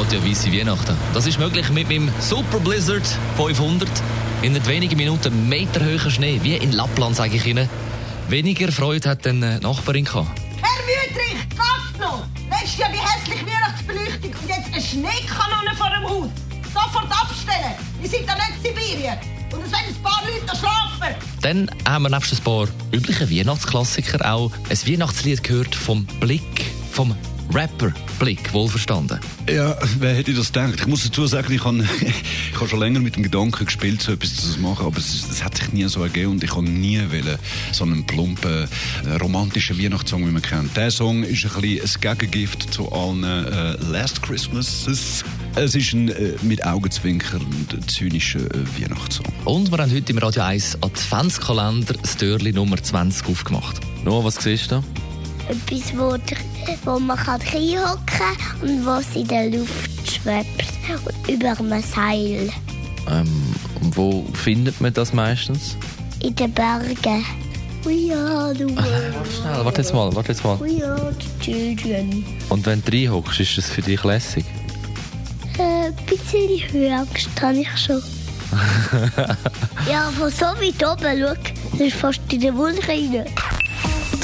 Wollte ja weisse Weihnachten. Das ist möglich mit meinem Super Blizzard 500. In wenigen Minuten meterhoher Schnee, wie in Lappland, sage ich Ihnen. Weniger Freude hat dann die Nachbarin gehabt. Herr Wüthrich, geht's noch? Letztes Jahr die hässliche Weihnachtsbeleuchtung und jetzt eine Schneekanone vor dem Haus. Sofort abstellen. Wir sind da nicht in Sibirien. Und es werden ein paar Leute da schlafen. Dann haben wir nebst ein paar üblichen Weihnachtsklassiker auch ein Weihnachtslied gehört vom Blick, vom Rapper Blick, wohlverstanden. Ja, wer hätte das gedacht? Ich muss dazu sagen, ich habe, ich habe schon länger mit dem Gedanken gespielt, so etwas zu machen, aber es, es hat sich nie so ergeben und ich habe nie wollen, so einen plumpen, äh, romantischen Weihnachtssong, wie man kennt. Der Song ist ein bisschen ein Gegengift zu allen äh, Last Christmases. Es ist ein äh, mit Augenzwinkern zynischer äh, Weihnachtssong. Und wir haben heute im Radio 1 Adventskalender das Türli Nummer 20 aufgemacht. Noah, was siehst du? Etwas, wo, wo man kann reinhocken kann und was in der Luft schwebt. Über einem Seil. Ähm, wo findet man das meistens? In den Bergen. We are the world. Schnell, warte jetzt mal, warte jetzt mal. We are the children. Und wenn du reinhockst, ist das für dich lässig? Äh, ein bisschen Höchst habe ich schon. ja, von so weit oben, schau, das ist fast in den Mund rein.